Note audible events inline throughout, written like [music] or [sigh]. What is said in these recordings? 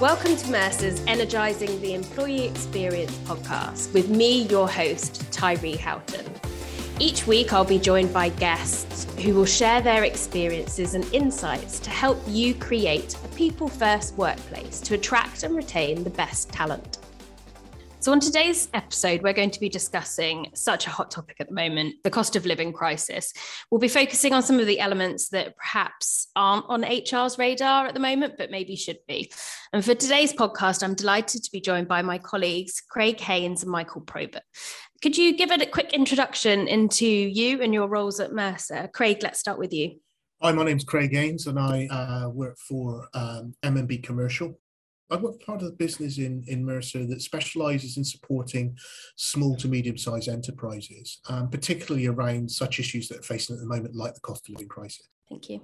Welcome to Mercer's Energising the Employee Experience podcast with me, your host, Tyree Houghton. Each week, I'll be joined by guests who will share their experiences and insights to help you create a people first workplace to attract and retain the best talent. So, on today's episode, we're going to be discussing such a hot topic at the moment the cost of living crisis. We'll be focusing on some of the elements that perhaps aren't on HR's radar at the moment, but maybe should be. And for today's podcast, I'm delighted to be joined by my colleagues, Craig Haynes and Michael Probert. Could you give it a quick introduction into you and your roles at Mercer? Craig, let's start with you. Hi, my name's Craig Haynes, and I uh, work for um, M&B Commercial. I work part of the business in, in Mercer that specialises in supporting small to medium sized enterprises, um, particularly around such issues that are facing at the moment, like the cost of living crisis. Thank you.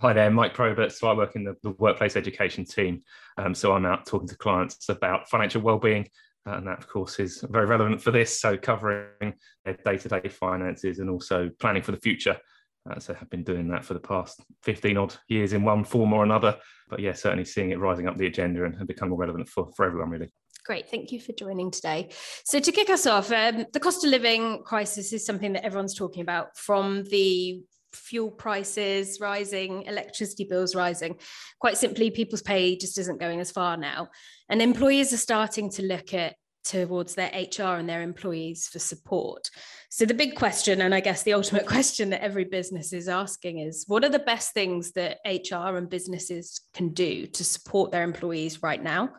Hi there, Mike Probert. So I work in the, the workplace education team. Um, so I'm out talking to clients about financial well-being, and that, of course, is very relevant for this. So covering their day-to-day finances and also planning for the future. Uh, so have been doing that for the past 15 odd years in one form or another. But yeah, certainly seeing it rising up the agenda and, and become more relevant for, for everyone, really. Great, thank you for joining today. So, to kick us off, um, the cost of living crisis is something that everyone's talking about from the fuel prices rising, electricity bills rising. Quite simply, people's pay just isn't going as far now. And employers are starting to look at towards their HR and their employees for support. So, the big question, and I guess the ultimate [laughs] question that every business is asking is what are the best things that HR and businesses can do to support their employees right now?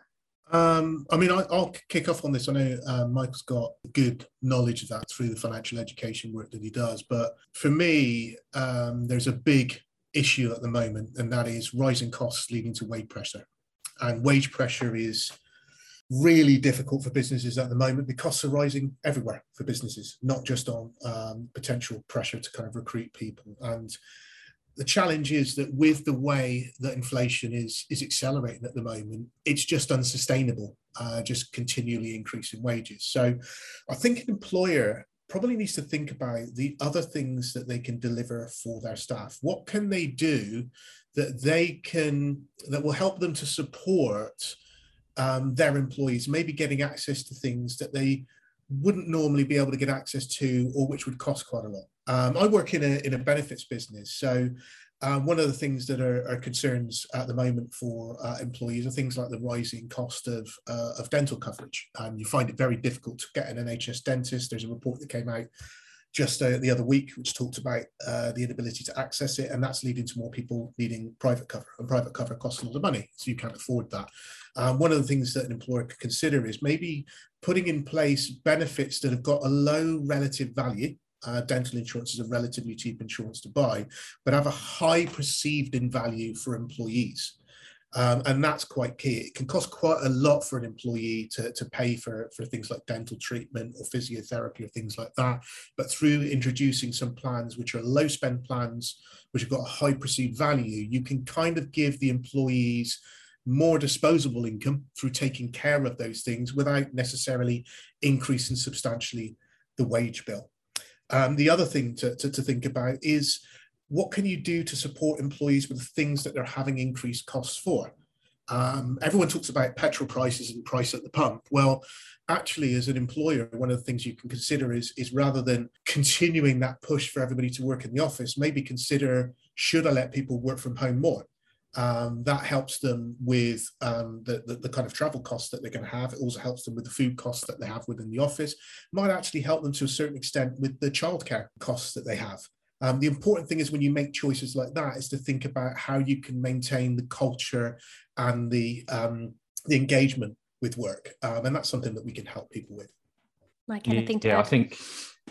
Um, I mean, I, will kick off on this. I know uh, Mike's got good knowledge of that through the financial education work that he does. But for me, um, there's a big issue at the moment, and that is rising costs leading to wage pressure. And wage pressure is really difficult for businesses at the moment. The costs are rising everywhere for businesses, not just on um, potential pressure to kind of recruit people. And the challenge is that with the way that inflation is is accelerating at the moment, it's just unsustainable. Uh, just continually increasing wages. So, I think an employer probably needs to think about the other things that they can deliver for their staff. What can they do that they can that will help them to support um, their employees, maybe getting access to things that they wouldn't normally be able to get access to or which would cost quite a lot. Um, I work in a, in a benefits business. So um, one of the things that are, are concerns at the moment for uh, employees are things like the rising cost of, uh, of dental coverage. Um, you find it very difficult to get an NHS dentist. There's a report that came out just uh, the other week, which talked about uh, the inability to access it, and that's leading to more people needing private cover, and private cover costs a lot of money, so you can't afford that. Um, one of the things that an employer could consider is maybe putting in place benefits that have got a low relative value. Uh, dental insurance is a relatively cheap insurance to buy, but have a high perceived in value for employees. Um, and that's quite key. It can cost quite a lot for an employee to, to pay for, for things like dental treatment or physiotherapy or things like that. But through introducing some plans which are low spend plans, which have got a high perceived value, you can kind of give the employees more disposable income through taking care of those things without necessarily increasing substantially the wage bill. Um, the other thing to, to, to think about is what can you do to support employees with things that they're having increased costs for? Um, everyone talks about petrol prices and price at the pump. Well, actually, as an employer, one of the things you can consider is, is rather than [laughs] continuing that push for everybody to work in the office, maybe consider should I let people work from home more? Um, that helps them with um, the, the, the, kind of travel costs that they're going to have. It also helps them with the food costs that they have within the office. Might actually help them to a certain extent with the childcare costs that they have. Um, the important thing is when you make choices like that is to think about how you can maintain the culture and the um, the engagement with work, um, and that's something that we can help people with. Mike, anything to yeah, add? I think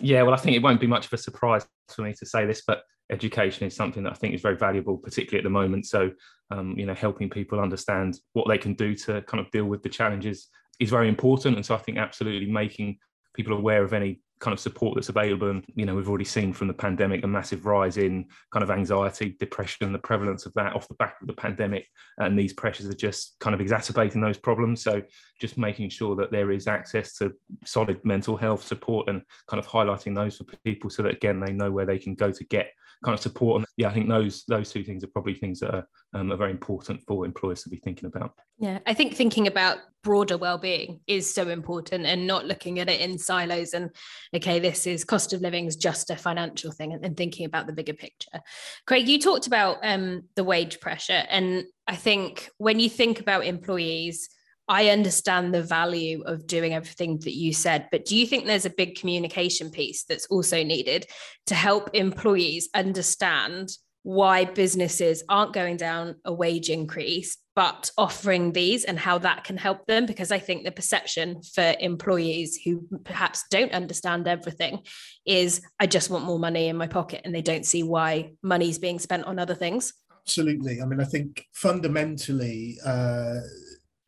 yeah, well, I think it won't be much of a surprise for me to say this, but education is something that I think is very valuable, particularly at the moment. So, um, you know, helping people understand what they can do to kind of deal with the challenges is very important. And so, I think absolutely making people aware of any kind of support that's available. And, you know, we've already seen from the pandemic a massive rise in kind of anxiety, depression, the prevalence of that off the back of the pandemic. And these pressures are just kind of exacerbating those problems. So just making sure that there is access to solid mental health support and kind of highlighting those for people so that, again, they know where they can go to get kind of support. And yeah, I think those those two things are probably things that are, um, are very important for employers to be thinking about. Yeah, I think thinking about broader well-being is so important and not looking at it in silos and okay this is cost of living is just a financial thing and, and thinking about the bigger picture craig you talked about um, the wage pressure and i think when you think about employees I understand the value of doing everything that you said, but do you think there's a big communication piece that's also needed to help employees understand why businesses aren't going down a wage increase, but offering these and how that can help them? Because I think the perception for employees who perhaps don't understand everything is I just want more money in my pocket and they don't see why money's being spent on other things. Absolutely. I mean, I think fundamentally, uh,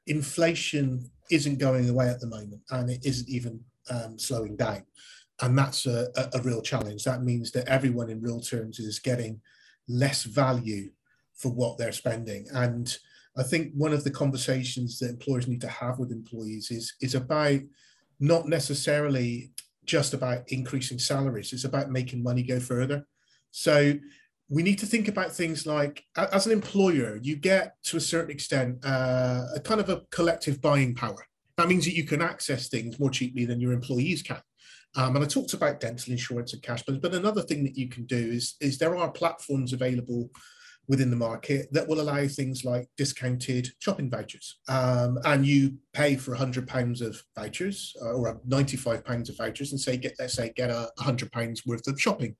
inflation isn't going away at the moment and it isn't even um, slowing down. And that's a, a, a, real challenge. That means that everyone in real terms is getting less value for what they're spending. And I think one of the conversations that employers need to have with employees is, is about not necessarily just about increasing salaries, it's about making money go further. So we need to think about things like as an employer you get to a certain extent uh, a kind of a collective buying power. That means that you can access things more cheaply than your employees can. Um, and i talked about dental insurance and cash but, but another thing that you can do is, is there are platforms available within the market that will allow things like discounted shopping vouchers. Um, and you pay for 100 pounds of vouchers uh, or 95 pounds of vouchers and say get let's say get a 100 pounds worth of shopping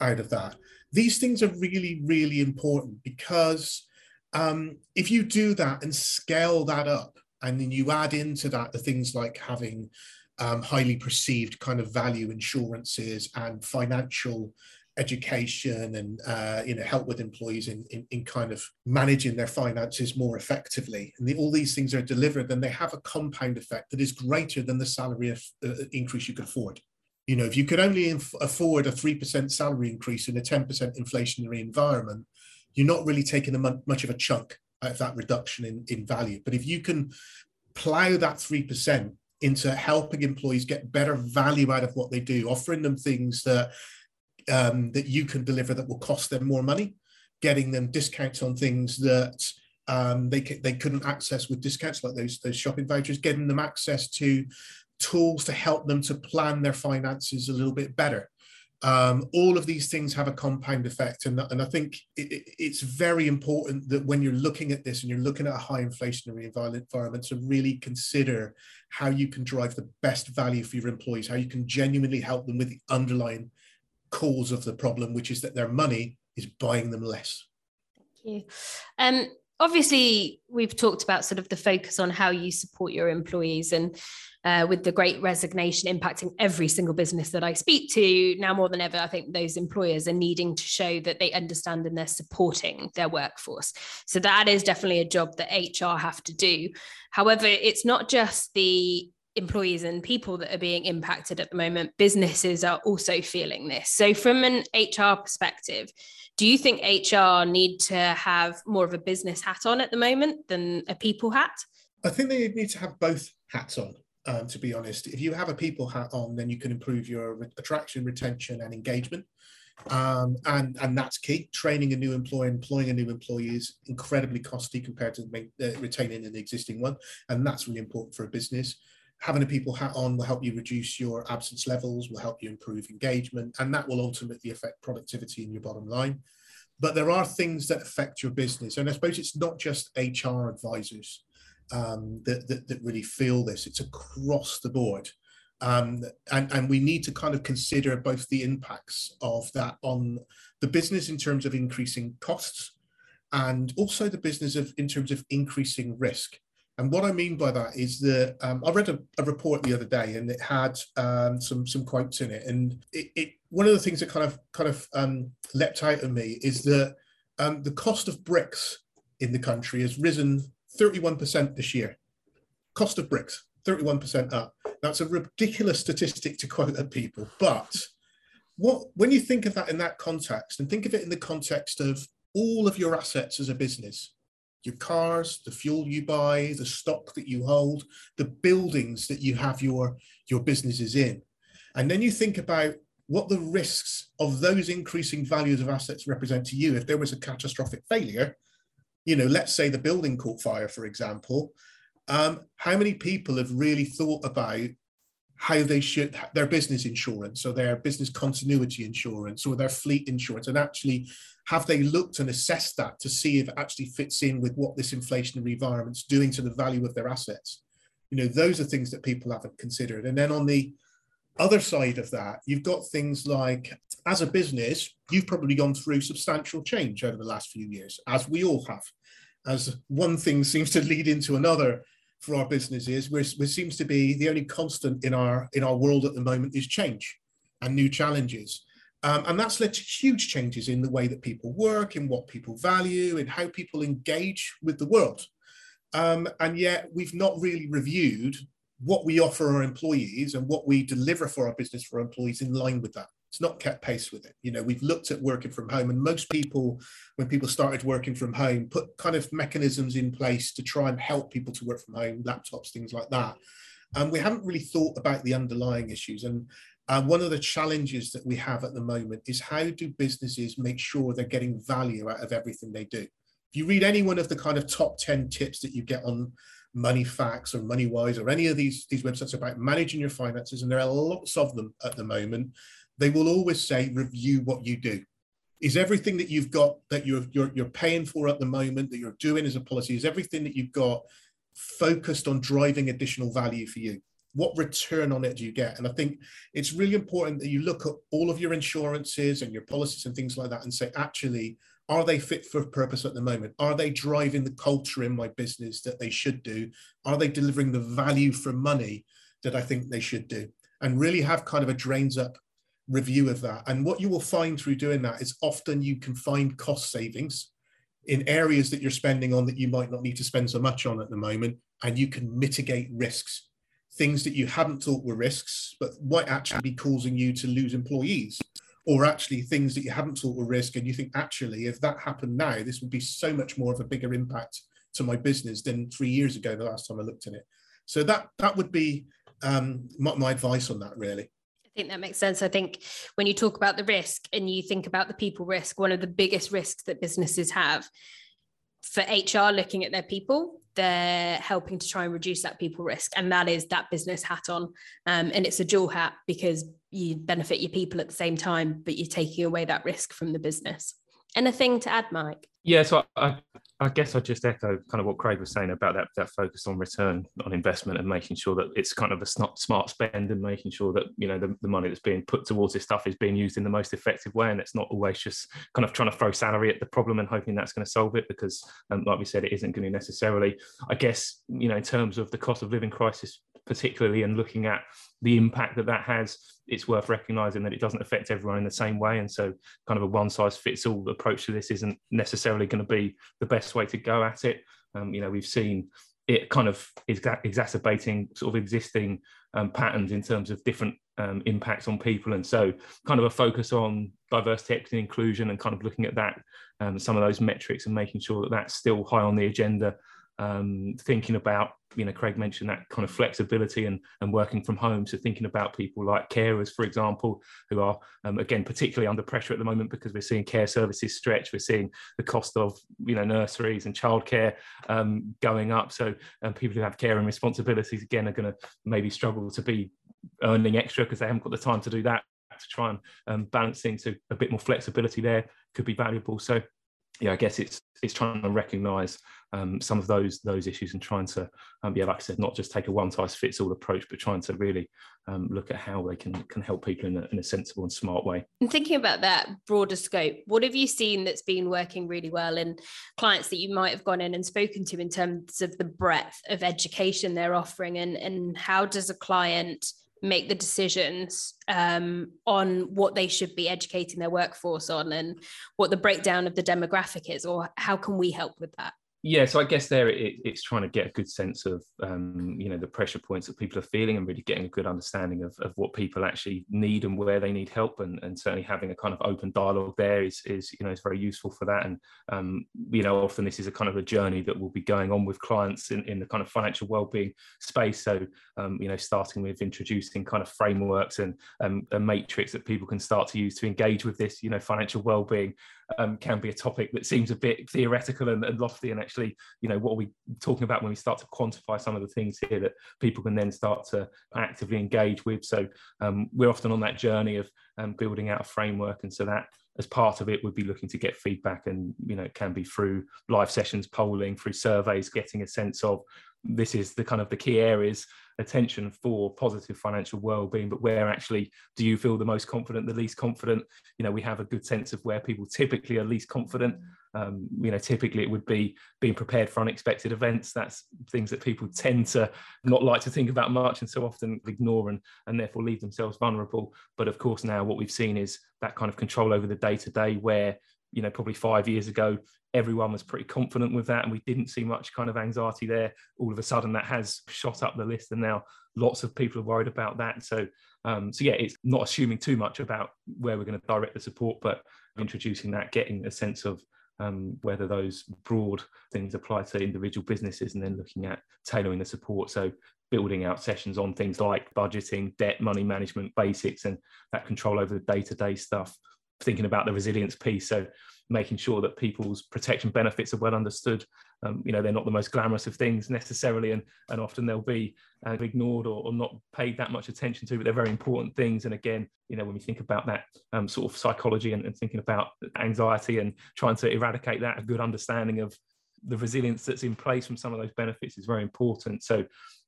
out of that these things are really, really important because um, if you do that and scale that up, and then you add into that the things like having um, highly perceived kind of value insurances and financial education and uh, you know help with employees in, in, in, kind of managing their finances more effectively and the, all these things are delivered then they have a compound effect that is greater than the salary of, uh, increase you could afford you know, if you could only inf- afford a 3% salary increase in a 10% inflationary environment, you're not really taking a much of a chunk out of that reduction in, in value. But if you can plow that 3% into helping employees get better value out of what they do, offering them things that um, that you can deliver that will cost them more money, getting them discounts on things that um, they they couldn't access with discounts like those those shopping vouchers, getting them access to tools to help them to plan their finances a little bit better. Um, all of these things have a compound effect. And, and I think it, it's very important that when you're looking at this and you're looking at a high inflationary environment, to really consider how you can drive the best value for your employees, how you can genuinely help them with the underlying cause of the problem, which is that their money is buying them less. Thank you. Um, obviously, we've talked about sort of the focus on how you support your employees and uh, with the great resignation impacting every single business that I speak to, now more than ever, I think those employers are needing to show that they understand and they're supporting their workforce. So that is definitely a job that HR have to do. However, it's not just the employees and people that are being impacted at the moment, businesses are also feeling this. So, from an HR perspective, do you think HR need to have more of a business hat on at the moment than a people hat? I think they need to have both hats on um, to be honest. If you have a people hat on, then you can improve your re- attraction, retention, and engagement. Um, and and that's key. Training a new employee, employing a new employee is incredibly costly compared to make, uh, retaining an existing one, and that's really important for a business. Having a people hat on will help you reduce your absence levels, will help you improve engagement, and that will ultimately affect productivity in your bottom line. But there are things that affect your business, and I suppose it's not just HR advisors um, that, that, that really feel this. It's across the board. Um, and, and we need to kind of consider both the impacts of that on the business in terms of increasing costs and also the business of in terms of increasing risk. And what I mean by that is that um, I read a, a, report the other day, and it had um, some some quotes in it. And it, it, one of the things that kind of kind of um, leapt out at me is that um, the cost of bricks in the country has risen 31% this year. Cost of bricks, 31% up. That's a ridiculous statistic to quote at people. But what when you think of that in that context, and think of it in the context of all of your assets as a business, your cars, the fuel you buy, the stock that you hold, the buildings that you have your, your businesses in. And then you think about what the risks of those increasing values of assets represent to you if there was a catastrophic failure you know let's say the building caught fire for example um, how many people have really thought about how they should their business insurance or their business continuity insurance or their fleet insurance and actually have they looked and assessed that to see if it actually fits in with what this inflationary environment's doing to the value of their assets? You know those are things that people haven't considered. And then on the other side of that you've got things like as a business you've probably gone through substantial change over the last few years as we all have. As one thing seems to lead into another for our businesses, which, which seems to be the only constant in our in our world at the moment is change and new challenges. Um, and that's led to huge changes in the way that people work, in what people value, in how people engage with the world. Um, and yet we've not really reviewed what we offer our employees and what we deliver for our business for employees in line with that it's not kept pace with it. You know, we've looked at working from home, and most people, when people started working from home, put kind of mechanisms in place to try and help people to work from home, laptops, things like that. And we haven't really thought about the underlying issues. And uh, one of the challenges that we have at the moment is how do businesses make sure they're getting value out of everything they do? If you read any one of the kind of top 10 tips that you get on Moneyfacts or MoneyWise or any of these, these websites about managing your finances, and there are lots of them at the moment, they will always say review what you do. Is everything that you've got that you're, you're you're paying for at the moment that you're doing as a policy is everything that you've got focused on driving additional value for you? What return on it do you get? And i think it's really important that you look at all of your insurances and your policies and things like that and say actually are they fit for purpose at the moment? Are they driving the culture in my business that they should do? Are they delivering the value for money that i think they should do? And really have kind of a drains up review of that. And what you will find through doing that is often you can find cost savings in areas that you're spending on that you might not need to spend so much on at the moment, and you can mitigate risks, things that you hadn't thought were risks, but might actually be causing you to lose employees, or actually things that you hadn't thought were risk, and you think actually if that happened now, this would be so much more of a bigger impact to my business than three years ago, the last time I looked at it. So that that would be um, my, my advice on that, really think that makes sense. I think when you talk about the risk and you think about the people risk, one of the biggest risks that businesses have for HR looking at their people, they're helping to try and reduce that people risk. And that is that business hat on. Um, and it's a dual hat because you benefit your people at the same time, but you're taking away that risk from the business. Anything to add, Mike? Yeah, so I, I guess I just echo kind of what Craig was saying about that that focus on return on investment and making sure that it's kind of a smart spend and making sure that you know the, the money that's being put towards this stuff is being used in the most effective way and it's not always just kind of trying to throw salary at the problem and hoping that's going to solve it because um, like we said it isn't going to necessarily I guess you know in terms of the cost of living crisis particularly and looking at the impact that that has it's worth recognizing that it doesn't affect everyone in the same way. And so kind of a one size fits all approach to this isn't necessarily going to be the best way to go at it. Um, you know we've seen it kind of is exacerbating sort of existing um, patterns in terms of different um, impacts on people. And so kind of a focus on diversity equity and inclusion and kind of looking at that um, some of those metrics and making sure that that's still high on the agenda um, thinking about, you know, Craig mentioned that kind of flexibility and, and working from home. So thinking about people like carers, for example, who are, um, again, particularly under pressure at the moment because we're seeing care services stretch. We're seeing the cost of, you know, nurseries and childcare um, going up. So um, people who have care and responsibilities, again, are going to maybe struggle to be earning extra because they haven't got the time to do that to try and um, balance things. So a bit more flexibility there could be valuable. So yeah, I guess it's it's trying to recognise um, some of those those issues and trying to um, yeah, like I said, not just take a one size fits all approach, but trying to really um, look at how they can can help people in a, in a sensible and smart way. And thinking about that broader scope, what have you seen that's been working really well in clients that you might have gone in and spoken to in terms of the breadth of education they're offering, and and how does a client make the decisions um, on what they should be educating their workforce on and what the breakdown of the demographic is? Or how can we help with that yeah so i guess there it, it's trying to get a good sense of um, you know the pressure points that people are feeling and really getting a good understanding of, of what people actually need and where they need help. And, and certainly having a kind of open dialogue there is is you know is very useful for that. And um, you know often this is a kind of a journey that will be going on with clients in, in the kind of financial well-being space. So um, you know starting with introducing kind of frameworks and um, a matrix that people can start to use to engage with this you know financial well-being um, can be a topic that seems a bit theoretical and, and, lofty. And actually, you know, what are we talking about when we start to quantify some of the things here that people can then start to actively engage with? So um, we're often on that journey of um, building out a framework, and so that as part of it would be looking to get feedback and you know it can be through live sessions polling through surveys getting a sense of this is the kind of the key areas attention for positive financial well-being but where actually do you feel the most confident the least confident? You know we have a good sense of where people typically are least confident um, you know typically it would be being prepared for unexpected events. That's things that people tend to not like to think about much and so often ignore and, and therefore leave themselves vulnerable. But of course now what we've seen is that kind of control over the day to day where you know probably five years ago everyone was pretty confident with that and we didn't see much kind of anxiety there. All of a sudden that has shot up the list and now lots of people are worried about that. So um, so yeah it's not assuming too much about where we're going to direct the support but introducing that getting a sense of um, whether those broad things apply to individual businesses and then looking at tailoring the support. So building out sessions on things like budgeting debt money management basics and that control over the day-to-day stuff. Thinking about the resilience piece. So making sure that people's protection benefits are well understood. Um, you know, they're not the most glamorous of things necessarily, and, and often they'll be uh, ignored or, or, not paid that much attention to, but they're very important things. And again, you know, when we think about that um, sort of psychology and, and thinking about anxiety and trying to eradicate that, a good understanding of the resilience that's in place from some of those benefits is very important. So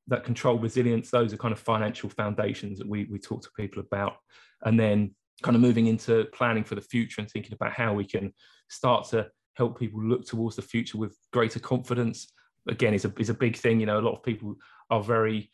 that control resilience, those are kind of financial foundations that we, we talk to people about. And then kind of moving into planning for the future and thinking about how we can start to help people look towards the future with greater confidence. Again is a, is a big thing you know a lot of people are very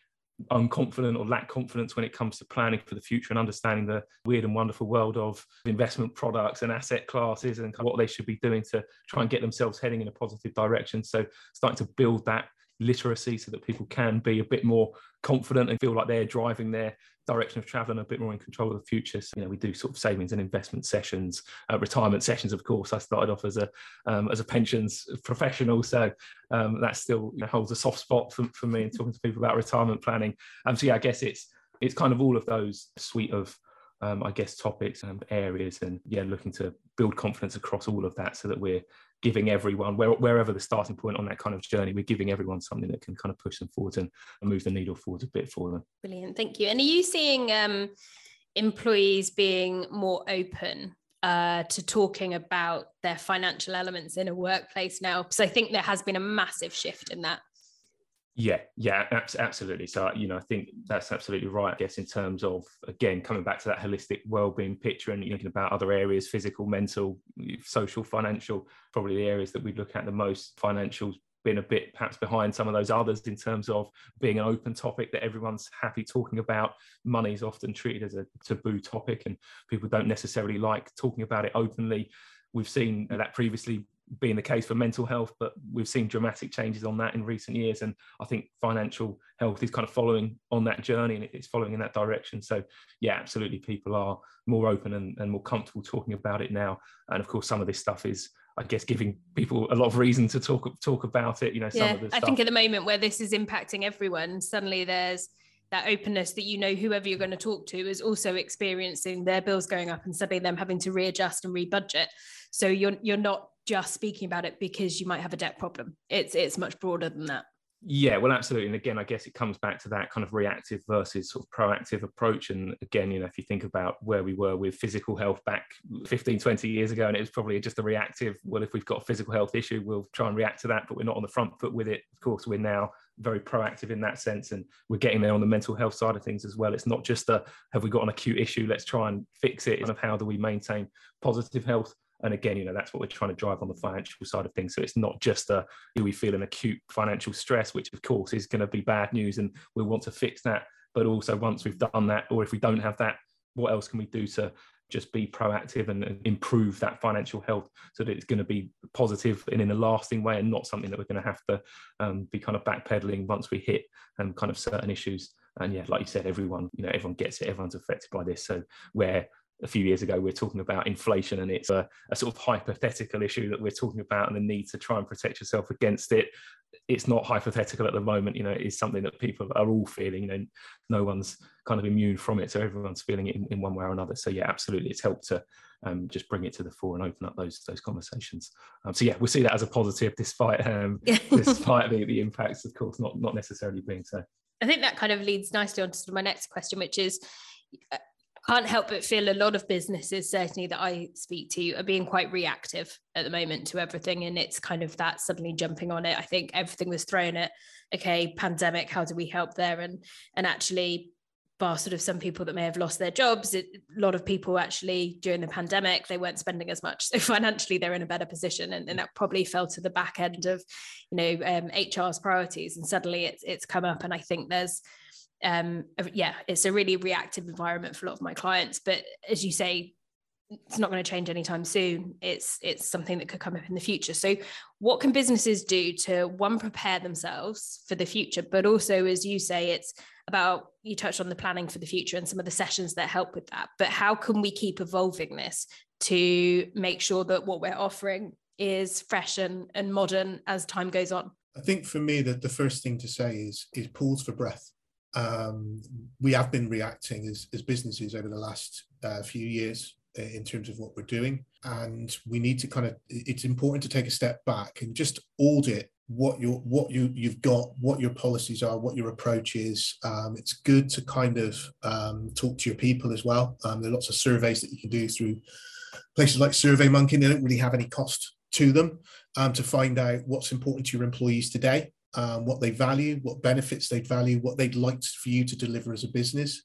unconfident or lack confidence when it comes to planning for the future and understanding the weird and wonderful world of investment products and asset classes and what they should be doing to try and get themselves heading in a positive direction. So starting to build that literacy so that people can be a bit more confident and feel like they're driving their direction of travel and a bit more in control of the future. So, you know, we do sort of savings and investment sessions, uh, retirement sessions. Of course, I started off as a um, as a pensions professional, so um, that still you know, holds a soft spot for, for me. And talking to people about retirement planning. Um, so yeah, I guess it's it's kind of all of those suite of um, I guess topics and areas, and yeah, looking to build confidence across all of that so that we're giving everyone where, wherever the starting point on that kind of journey we're giving everyone something that can kind of push them forward and, and move the needle forward a bit for them. Brilliant thank you. And are you seeing um, employees being more open uh, to talking about their financial elements in a workplace now? Because i think there has been a massive shift in that yeah, yeah, absolutely. So, you know, I think that's absolutely right. I guess in terms of again coming back to that holistic well-being picture and thinking about other areas, physical, mental, social, financial, probably the areas that we look at the most. Financials been a bit perhaps behind some of those others in terms of being an open topic that everyone's happy talking about. Money is often treated as a taboo topic, and people don't necessarily like talking about it openly. We've seen that previously being the case for mental health, but we've seen dramatic changes on that in recent years. And I think financial health is kind of following on that journey and it's following in that direction. So, yeah, absolutely, people are more open and, and more comfortable talking about it now. And of course, some of this stuff is, I guess, giving people a lot of reason to talk talk about it. You know, yeah, I think at the moment where this is impacting everyone, suddenly there's that openness that you know whoever you're going to talk to is also experiencing their bills going up and suddenly them having to readjust and rebudget so you're you're not just speaking about it because you might have a debt problem. It's it's much broader than that. Yeah, well, absolutely. And again, I guess it comes back to that kind of reactive versus sort of proactive approach. And again, you know, if you think about where we were with physical health back 15, 20 years ago, and it was probably just a reactive, well, if we've got a physical health issue, we'll try and react to that, but we're not on the front foot with it. Of course, we're now very proactive in that sense. And we're getting there on the mental health side of things as well. It's not just a, have we got an acute issue? Let's try and fix it. And of how do we maintain positive health? And again, you know, that's what we're trying to drive on the financial side of things. So it's not just a do we feel an acute financial stress, which of course is going to be bad news, and we want to fix that. But also once we've done that, or if we don't have that, what else can we do to just be proactive and improve that financial health so that it's going to be positive and in a lasting way and not something that we're going to have to um, be kind of backpedaling once we hit um, kind of certain issues and yeah like you said everyone you know everyone gets it everyone's affected by this so where a few years ago we are talking about inflation and it's a, a, sort of hypothetical issue that we're talking about and the need to try and protect yourself against it. It's not hypothetical at the moment you know it is something that people are all feeling you know no one's kind of immune from it so everyone's feeling it in, in one way or another. So yeah absolutely it's helped to um, just bring it to the fore and open up those those conversations. Um, so yeah we'll see that as a positive despite um, [laughs] despite the, the impacts of course not not necessarily being so. I think that kind of leads nicely on to my next question which is uh, can't help but feel a lot of businesses certainly that i speak to are being quite reactive at the moment to everything and it's kind of that suddenly jumping on it. I think everything was thrown at okay pandemic how do we help there? And and actually bar sort of some people that may have lost their jobs it, a lot of people actually during the pandemic they weren't spending as much. [laughs] So financially they're in a better position and, and that probably fell to the back end of you know um, hr's priorities and suddenly it's it's come up. And i think there's um, yeah, it's a really reactive environment for a lot of my clients. But as you say, it's not going to change anytime soon. It's it's something that could come up in the future. So, what can businesses do to one prepare themselves for the future, but also, as you say, it's about you touched on the planning for the future and some of the sessions that help with that. But how can we keep evolving this to make sure that what we're offering is fresh and, and modern as time goes on? I think for me that the first thing to say is is pause for breath um, we have been reacting as, as businesses over the last uh, few years uh, in terms of what we're doing. And we need to kind of, it's important to take a step back and just audit what you what you you've got what your policies are what your approach is. Um, it's good to kind of um, talk to your people as well. Um, there are lots of surveys that you can do through places like surveymonkey they don't really have any cost to them um, to find out what's important to your employees today um, what they value, what benefits they'd value, what they'd like for you to deliver as a business.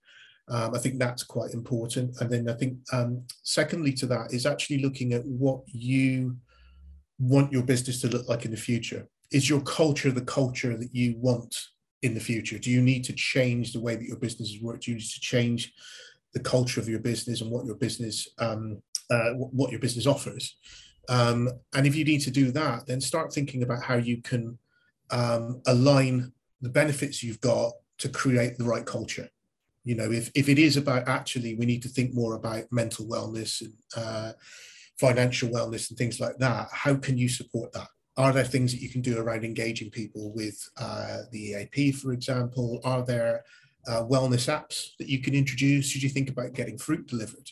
Um, I think that's quite important. And then I think, um, secondly, to that is actually looking at what you want your business to look like in the future. Is your culture the culture that you want in the future? Do you need to change the way that your business works? Do you need to change the culture of your business and what your business um, uh, what your business offers? Um, and if you need to do that, then start thinking about how you can um, align the benefits you've got to create the right culture. You know, if, if it is about actually, we need to think more about mental wellness and uh, financial wellness and things like that, how can you support that? Are there things that you can do around engaging people with uh, the EAP, for example? Are there uh, wellness apps that you can introduce? Should you think about getting fruit delivered?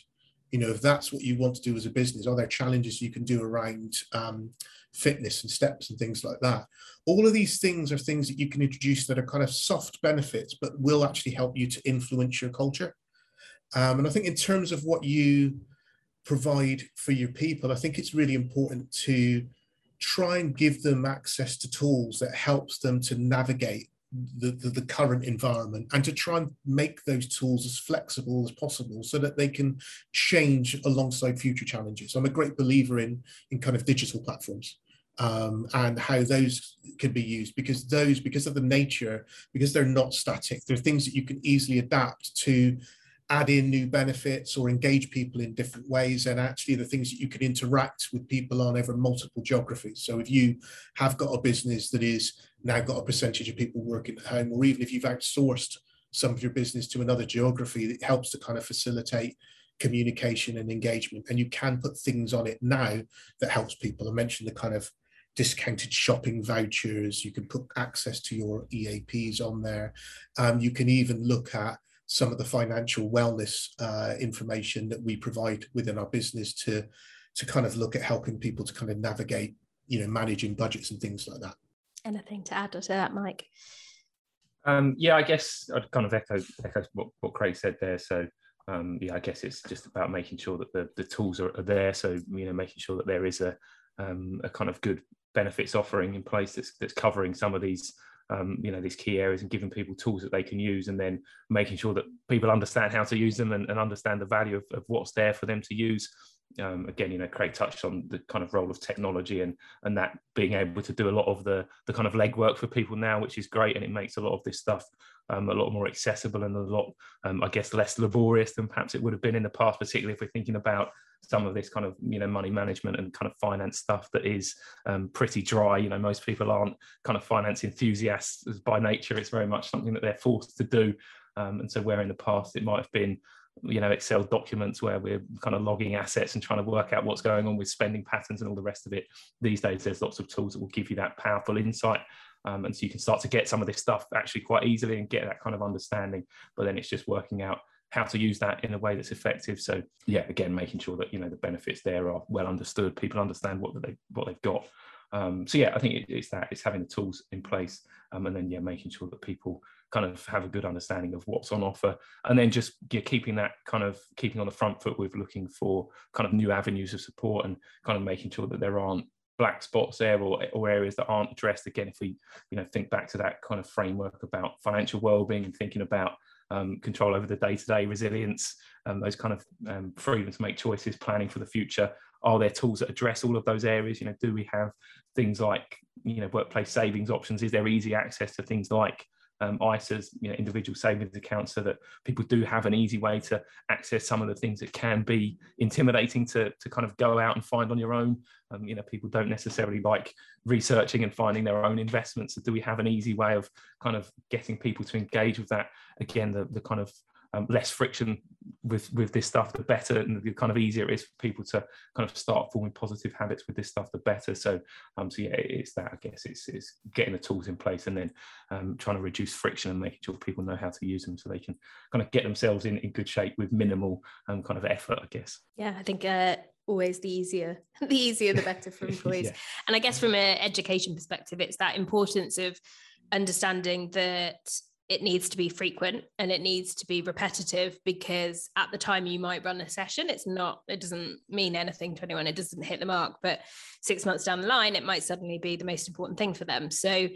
You know, if that's what you want to do as a business, are there challenges you can do around um, fitness and steps and things like that. All of these things are things that you can introduce that are kind of soft benefits, but will actually help you to influence your culture. Um, and I think in terms of what you provide for your people, I think it's really important to try and give them access to tools that helps them to navigate the, the, the, current environment and to try and make those tools as flexible as possible so that they can change alongside future challenges. I'm a great believer in, in kind of digital platforms. Um, and how those can be used because those because of the nature because they're not static they're things that you can easily adapt to add in new benefits or engage people in different ways and actually the things that you can interact with people on over multiple geographies. So if you have got a business that is now got a percentage of people working at home or even if you've outsourced some of your business to another geography it helps to kind of facilitate communication and engagement and you can put things on it now that helps people. I mentioned the kind of discounted shopping vouchers. You can put access to your eaps on there. Um, you can even look at some of the financial wellness uh, information that we provide within our business to to kind of look at helping people to kind of navigate you know managing budgets and things like that. Anything to add to that mike? Um, yeah i guess i'd kind of echo echo what, what craig said there. So um, yeah i guess it's just about making sure that the, the tools are, are there. So you know making sure that there is a um, a kind of good benefits offering in place that's, that's covering some of these um, you know these key areas and giving people tools that they can use and then making sure that people understand how to use them and, and understand the value of, of, what's there for them to use. Um, again, you know, Craig touched on the kind of role of technology and and that being able to do a lot of the the kind of legwork for people now, which is great, and it makes a lot of this stuff um, a lot more accessible and a lot, um, I guess, less laborious than perhaps it would have been in the past, particularly if we're thinking about some of this kind of you know money management and kind of finance stuff that is um, pretty dry. You know, most people aren't kind of finance enthusiasts by nature. It's very much something that they're forced to do. Um, and so where in the past it might have been you know excel documents where we're kind of logging assets and trying to work out what's going on with spending patterns and all the rest of it these days there's lots of tools that will give you that powerful insight um, and so you can start to get some of this stuff actually quite easily and get that kind of understanding but then it's just working out how to use that in a way that's effective. So yeah again making sure that you know the benefits there are well understood people understand what they what they've got. Um, so yeah i think it, it's that it's having the tools in place um, and then yeah making sure that people kind of have a good understanding of what's on offer. And then just yeah, keeping that kind of keeping on the front foot with looking for kind of new avenues of support and kind of making sure that there aren't black spots there or, or areas that aren't addressed. Again if we you know think back to that kind of framework about financial well-being and thinking about um, control over the day-to-day resilience um, those kind of um, freedom to make choices planning for the future. Are there tools that address all of those areas? You know do we have things like you know workplace savings options? Is there easy access to things like um, ISAs, you know, individual savings accounts, so that people do have an easy way to access some of the things that can be intimidating to, to kind of go out and find on your own. Um, you know, people don't necessarily like researching and finding their own investments. So do we have an easy way of kind of getting people to engage with that? Again, the, the kind of um, less friction with with this stuff, the better, and the kind of easier it is for people to kind of start forming positive habits with this stuff, the better. So, um, so yeah, it's that. I guess it's it's getting the tools in place and then um, trying to reduce friction and making sure people know how to use them so they can kind of get themselves in in good shape with minimal um, kind of effort. I guess. Yeah, I think. Uh always the easier [laughs] the easier the better for [laughs] employees yeah. and i guess from an education perspective it's that importance of understanding that it needs to be frequent and it needs to be repetitive because at the time you might run a session it's not it doesn't mean anything to anyone. It doesn't hit the mark but six months down the line it might suddenly be the most important thing for them. So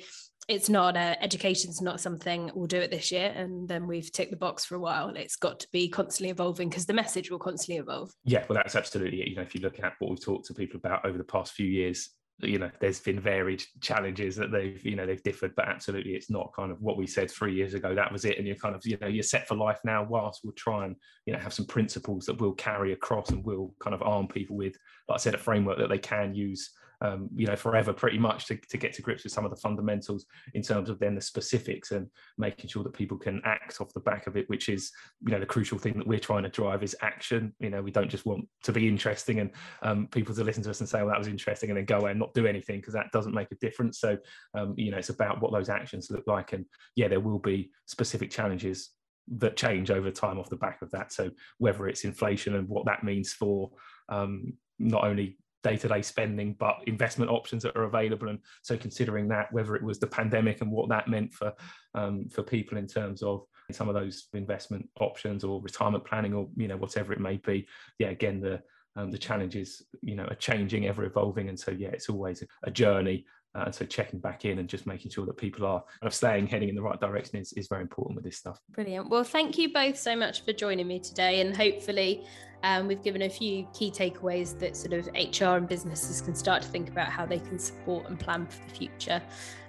it's not uh, education's not something we'll do it this year and then we've ticked the box for a while. It's got to be constantly evolving because the message will constantly evolve. Yeah well that's absolutely it. You know if you look at what we've talked to people about over the past few years you know there's been varied challenges that they've you know they've differed but absolutely it's not kind of what we said three years ago. That was it. And you're kind of you know you're set for life now whilst we'll try and you know have some principles that we'll carry across and we'll kind of arm people with like i said a framework that they can use um, you know, forever pretty much to, to get to grips with some of the fundamentals in terms of then the specifics and making sure that people can act off the back of it, which is, you know, the crucial thing that we're trying to drive is action. You know, we don't just want to be interesting and um, people to listen to us and say, well, that was interesting and then go away and not do anything because that doesn't make a difference. So, um, you know, it's about what those actions look like. And yeah, there will be specific challenges that change over time off the back of that. So whether it's inflation and what that means for um, not only day-to-day spending but investment options that are available. And so considering that whether it was the pandemic and what that meant for um, for people in terms of some of those investment options or retirement planning or you know whatever it may be yeah again the um, the challenges you know are changing ever evolving and so yeah it's always a journey uh, and so checking back in and just making sure that people are kind of staying heading in the right direction is, is very important with this stuff. Brilliant. Well, thank you both so much for joining me today. And hopefully, um, we've given a few key takeaways that sort of HR and businesses can start to think about how they can support and plan for the future.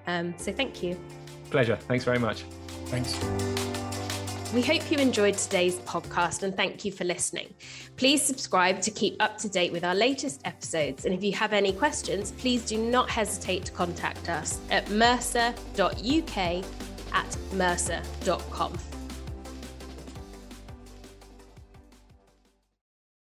Um, so thank you. Pleasure. Thanks very much. Thanks. We hope you enjoyed today's podcast and thank you for listening. Please subscribe to keep up to date with our latest episodes. And if you have any questions, please do not hesitate to contact us at mercer.uk at mercer.com.